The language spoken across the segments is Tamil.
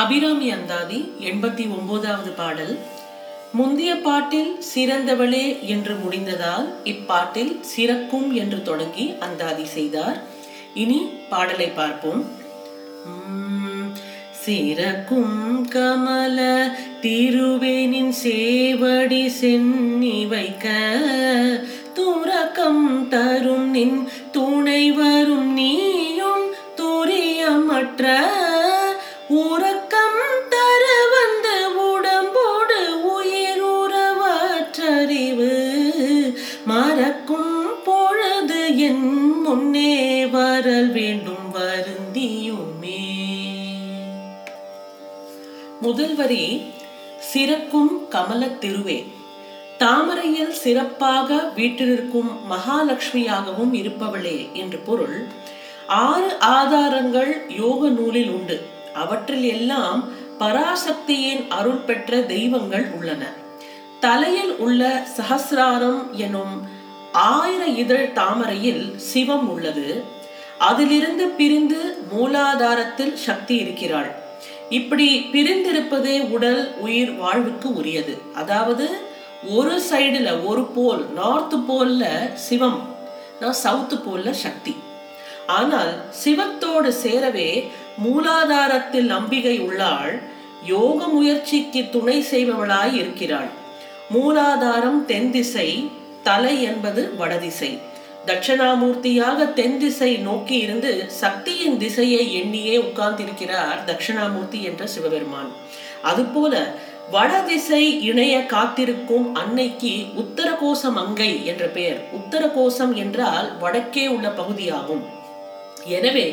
அபிராமி அந்தாதி எண்பத்தி ஒன்பதாவது பாடல். முந்திய பாட்டில் சிறந்தவளே என்று முடிந்ததால் இப்பாட்டில் சிறக்கும் என்று தொடங்கி அந்தாதி செய்தார். இனி பாடலை பார்ப்போம். உம், சிறக்கும் கமல திருவேனின் சேவடி சென்னி வைக்க துறக்கம் தரும் நின் துணை வரும் முதல் வரி சிறக்கும் கமல திருவே. தாமரையில் சிறப்பாக வீட்டிலிருக்கும் மகாலட்சுமியாகவும் இருப்பவளே என்று பொருள். ஆறு ஆதாரங்கள் யோக நூலில் உண்டு. அவற்றில் எல்லாம் பராசக்தியின் அருள் பெற்ற தெய்வங்கள் உள்ளன. தலையில் உள்ள சஹசிராரம் எனும் ஆயிர இதழ் தாமரையில் சிவம் உள்ளது. அதிலிருந்து பிரிந்து மூலாதாரத்தில் சக்தி இருக்கிறாள். இப்படி பிரிந்திருப்பதே உடல் உயிர் வாழ்வுக்கு உரியது. அதாவது ஒரு சைடுல ஒரு போல் நார்த் போல்ல சிவம் சவுத்து போல்ல சக்தி. ஆனால் சிவத்தோடு சேரவே மூலாதாரத்தில் நம்பிக்கை உள்ளாள் யோக முயற்சிக்கு துணை செய்பவளாய் இருக்கிறாள். மூலாதாரம் தென் திசை தலை என்பது வடதிசை தட்சிணாமூர்த்தியாக தென் திசை நோக்கி இருந்து சக்தியின் திசையை எண்ணியே உட்கார்ந்திருக்கிறார் தட்சிணாமூர்த்தி என்ற சிவபெருமான். அதுபோல வடதிசை இணைய காத்திருக்கும் அன்னைக்கு உத்தரகோசம் அங்கை என்ற பெயர். உத்தரகோசம் என்றால் வடக்கே உள்ள பகுதியாகும். எனவே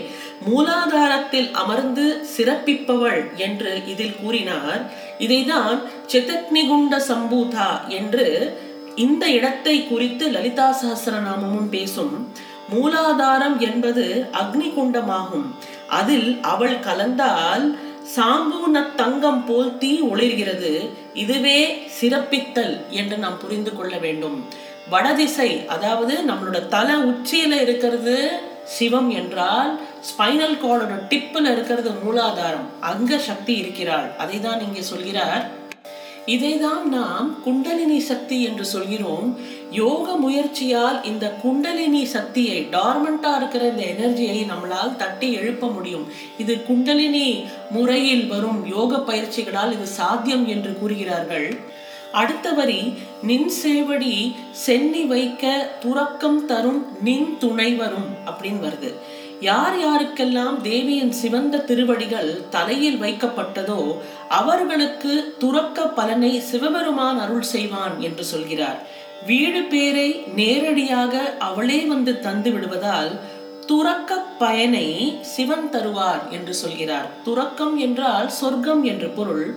மூலாதாரத்தில் அமர்ந்து சிறப்பிப்பவள் என்று இதில் கூறினார். இதைதான் சிதக்னிகுண்ட சம்பூதா என்று இந்த இடத்தை குறித்து லலிதா சஹஸ்ரநாமமும் பேசும். மூலாதாரம் என்பது அக்னி குண்டமாகும் அதில் அவள் கலந்தால் சாம்பூன தங்கம் போல் தீ ஒளிர்கிறது. இதுவே சிறப்பித்தல் என்று நாம் புரிந்து கொள்ள வேண்டும். வடதிசை அதாவது நம்மளோட தலை உச்சியில இருக்கிறது சிவம் என்றால் ஸ்பைனல் கார்டோட டிப்பில் இருக்கிறது மூலாதாரம். அங்க சக்தி இருக்கிறாள். அதை தான் இங்கே சொல்கிறார். இதைதான் நாம் குண்டலினி சக்தி என்று சொல்கிறோம். யோக முயற்சியால் இந்த குண்டலினி சக்தியை டார்மெண்டா இருக்கிற இந்த எனர்ஜியை நம்மளால் தட்டி எழுப்ப முடியும். இது குண்டலினி முறையில் வரும் யோக பயிற்சிகளால் இது சாத்தியம் என்று கூறுகிறார்கள். அடுத்த வரி நின் சேவடி சென்னி வைக்க துறக்கம் தரும் நின் துணை வரும் அப்படின்னு வருது. யார் யாருக்கெல்லாம் தேவியின் சிவந்த திருவடிகள் தலையில் வைக்கப்பட்டதோ அவர்களுக்கு துறக்க பலனை சிவபெருமான் அருள் செய்வான் என்று சொல்கிறார். வீடு பேரை நேரடியாக அவளே வந்து தந்து விடுவதால் துறக்க பயனை சிவன் தருவார் என்று சொல்கிறார். துறக்கம் என்றால் சொர்க்கம் என்று பொருள்.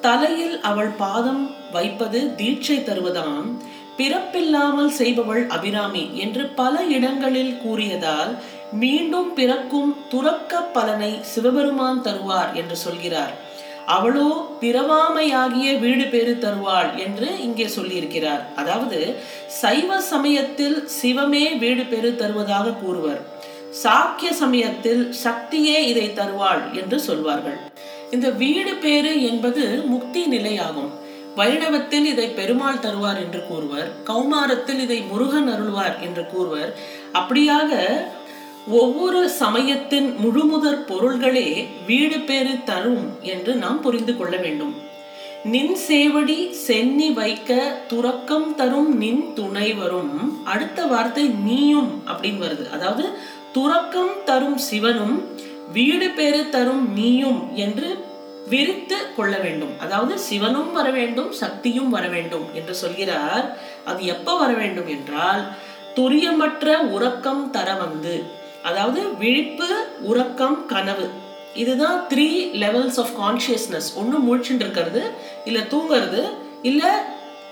தலையில் அவள் பாதம் வைப்பது தீட்சை தருவதாம். பிறப்பில்லாமல் செய்பவள் அபிராமி என்று பல இடங்களில் கூறியதால் மீண்டும் பிறக்கும் துறக்க பலனை சிவபெருமான் தருவார் என்று சொல்கிறார். அவளோ பிறவாமையாகிய வீடு பேறு தருவாள் என்று இங்கே சொல்லியிருக்கிறார். அதாவது சைவ சமயத்தில் சிவமே வீடு பேறு தருவதாக கூறுவர். சாக்கிய சமயத்தில் சக்தியே இதை தருவாள் என்று சொல்வார்கள். இந்த வீடு பேறு என்பது முக்தி நிலையாகும். வைணவத்தில் இதை பெருமாள் தருவார் என்று கூறுவர். கௌமாரத்தில் இதை முருகன் அருள்வார் என்று கூறுவர். அப்படியாக ஒவ்வொரு சமயத்தின் முழுமுதற் பொருள்களே வீடு பேறு தரும் என்று நாம் புரிந்து கொள்ள வேண்டும். நின் சேவடி சென்னி வைக்க துறக்கம் தரும் நின் துணை வரும். அடுத்த வார்த்தை நீயும் அப்படின்னு வருது. அதாவது துறக்கம் தரும் சிவனும் வீடு பேறு தரும் நீயும் என்று விரித்து கொள்ள வேண்டும். அதாவது சிவனும் வர வேண்டும் சக்தியும் வர வேண்டும் என்று சொல்கிறார். அது எப்ப வர வேண்டும் என்றால் துரியமற்ற உறக்கம் தர வந்து. அதாவது விழிப்பு உறக்கம் கனவு. இதுதான் த்ரீ லெவல்ஸ் ஆஃப் கான்சியஸ்னஸ் ஒன்று முழிச்சுட்டு இருக்கிறது இல்லை தூங்குறது இல்லை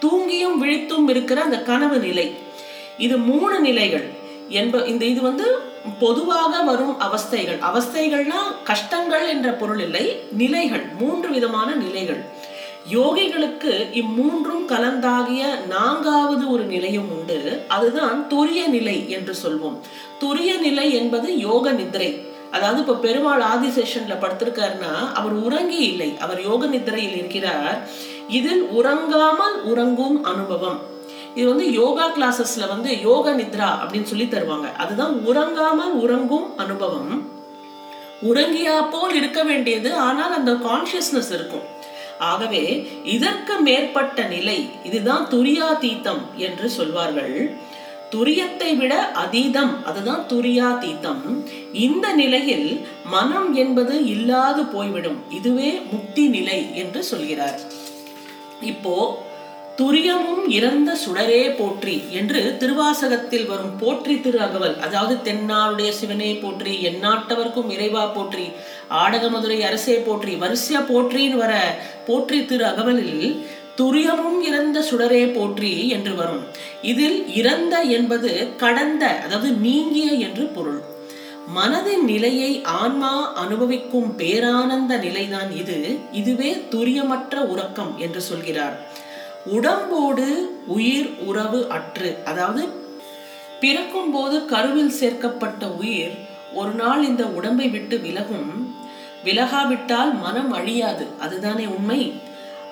தூங்கியும் விழித்தும் இருக்கிற அந்த கனவு நிலை. இது மூணு நிலைகள். என்ப இந்த இது வந்து பொதுவாக வரும் அவஸ்தைகள். அவஸ்தைகள்னா கஷ்டங்கள் என்ற பொருள் இல்லை நிலைகள். மூன்று விதமான நிலைகள். யோகிகளுக்கு இம்மூன்றும் கலந்தாகிய நான்காவது ஒரு நிலையும் உண்டு. அதுதான் துரிய நிலை என்று சொல்வோம். துரிய நிலை என்பது யோக நிதிரை. அதாவது இப்ப பெருமாள் ஆதி செஷன்ல படுத்திருக்காருன்னா அவர் உறங்கி இல்லை. அவர் யோக நிதிரையில் இருக்கிறார். இதில் உறங்காமல் உறங்கும் அனுபவம். இது வந்து யோகா கிளாஸஸ்ல வந்து யோக நித்ரா அப்படின்னு சொல்லி தருவாங்க. அதுதான் உறங்காமல் உறங்கும் அனுபவம். உறங்கியா போல் இருக்க வேண்டியது ஆனால் அந்த கான்சியஸ்னஸ் இருக்கும். ஆகவே இதற்கு மேற்பட்ட நிலை இதுதான் துரியாதீத்தம் என்று சொல்வார்கள். துரியத்தை விட அதீதம் அதுதான் துரியாதீத்தம் இந்த நிலையில் மனம் என்பது இல்லாது போய்விடும். இதுவே முக்தி நிலை என்று சொல்கிறார். இப்போ துரியமும் இறந்த சுடரே போற்றி என்று திருவாசகத்தில் வரும் போற்றி திரு அகவல் அதாவது தென்னாருடைய சிவனே போற்றி எந்நாட்டவர்க்கும் இறைவா போற்றி ஆடகமதுரை அரசே போற்றி வரிசையா போற்றின்னு வர போற்றி திரு அகவலில் துரியமும் இறந்த சுடரே போற்றி என்று வரும். இதில் இறந்த என்பது கடந்த அதாவது நீங்கிய என்று பொருள். மனதின் நிலையை ஆன்மா அனுபவிக்கும் பேரானந்த நிலைதான் இது. இதுவே துரியமற்ற உறக்கம் என்று சொல்கிறார். உடம்போடு உயிர் உறவு அற்று. அதாவது பிறக்கும் போது கருவில் சேர்க்கப்பட்ட உயிர் ஒரு நாள் இந்த உடம்பை விட்டு விலகும். விலகாவிட்டால் மனம் அழியாது. அதுதானே உண்மை?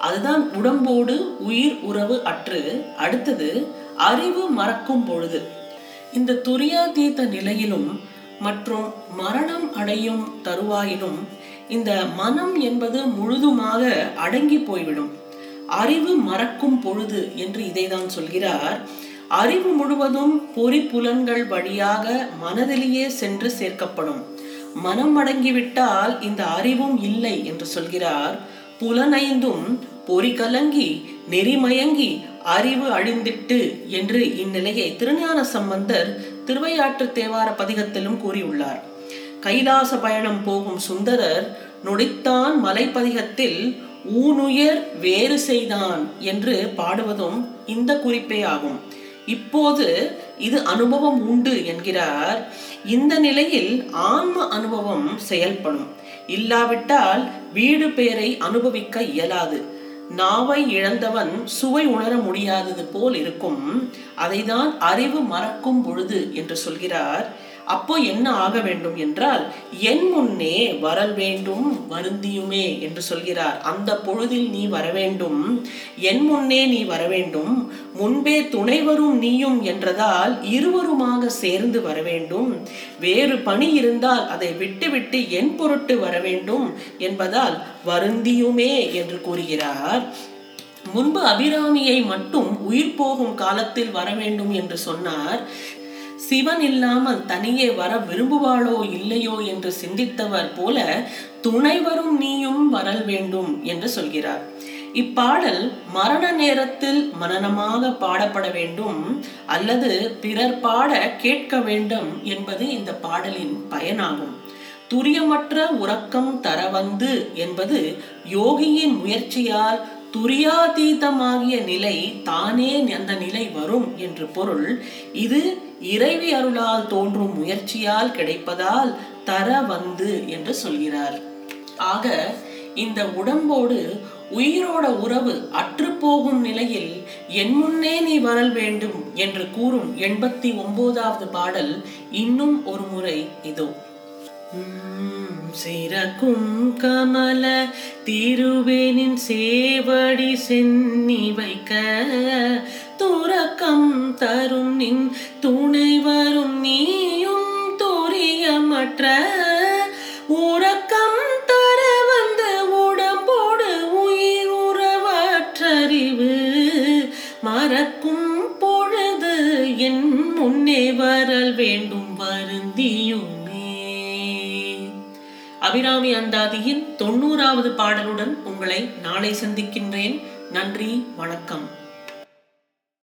அதுதான் உடம்போடு உயிர் உறவு அற்று. அடுத்தது அறிவு மறக்கும் பொழுது. இந்த துரியாதீத நிலையிலும் மற்றும் மரணம் அடையும் தருவாயிலும் இந்த மனம் என்பது முழுதுமாக அடங்கி போய்விடும். அறிவு மறக்கும் பொழுது என்று இதைதான் சொல்கிறார். அறிவு முழுவதும் பொறி புலன்கள் வழியாக மனதிலேயே சென்று சேர்க்கப்படும். மனம் அடங்கிவிட்டால் இந்த அறிவும் இல்லை என்று சொல்கிறார். புலனைந்தும் பொறி கலங்கி நெறிமயங்கி அறிவு அழிந்திட்டு என்று இந்நிலையை திருஞான சம்பந்தர் திருவையாற்று தேவார பதிகத்திலும் கூறியுள்ளார். கைலாச பயணம் போகும் சுந்தரர் நொடித்தான் மலைப்பதிகத்தில் ஊனுயர் வேறு செய்தான் என்று பாடுவதும் இந்த குறிப்பே ஆகும். இப்போது இது அனுபவம் உண்டு என்கிறார். இந்த நிலையில் ஆன்ம அனுபவம் செயல்படும். இல்லாவிட்டால் வீடு பெயரை அனுபவிக்க இயலாது. நாவை இழந்தவன் சுவை உணர முடியாதது போல் இருக்கும். அதைதான் அறிவு மறக்கும் பொழுது என்று சொல்கிறார். அப்போ என்ன ஆக வேண்டும் என்றால் என் முன்னே வரல் வேண்டும் வருந்தியுமே என்று சொல்கிறார். அந்த பொழுதில் நீ வர வேண்டும் என் முன்னே நீ வர வேண்டும் முன்பே துணை வரும் நீயும் என்றதால் இருவருமாக சேர்ந்து வர வேண்டும் வேறு பணி இருந்தால் அதை விட்டுவிட்டு என் பொருட்டு வர வேண்டும் என்பதால் வருந்தியுமே என்று கூறுகிறார். முன்பு அபிராமியை மட்டும் உயிர் போகும் காலத்தில் வர வேண்டும் என்று சொன்னார். சிவன் இல்லாமல் தனியே வர விரும்புவாளோ இல்லையோ என்று சிந்தித்தவர் போல துணை வரும் நீயும் வரல் வேண்டும் என்று சொல்கிறார். இப்பாடல் மரண நேரத்தில் மனனமாக பாடப்பட வேண்டும் அல்லது பிறர் பாட கேட்க வேண்டும் என்பது இந்த பாடலின் பயனாகும். துரியமற்ற உறக்கம் தர வந்து என்பது யோகியின் முயற்சியால் துரியாதீதமாகிய நிலை தானே அந்த நிலை வரும் என்று பொருள். இது இறைவி அருளால் தோன்றும் முயற்சியால் கிடைப்பதால் தர வந்து என்று சொல்கிறார். ஆக இந்த உடம்போடு உயிரோட உறவு அற்று போகும் நிலையில் என் முன்னே நீ வரல் வேண்டும் என்று கூறும் எண்பத்தி ஒன்பதாவது பாடல் இன்னும் ஒரு முறை இதோ. சிறக்கும் கமல திருவேனின் சேவடி சென்னி வைக்க துறக்கம் தரும் நின் துணை வரும் நீயும் துரியமற்ற. உறக்கம் தர வந்த உடம்போடு உயிர் உறவற்றறிவு. மறக்கும் பொழுது என் முன்னே வரல் வேண்டும் வருந்தியுமே. அபிராமி அந்தாதியின் தொண்ணூறாவது பாடலுடன் உங்களை நாளை சந்திக்கின்றேன். நன்றி வணக்கம்.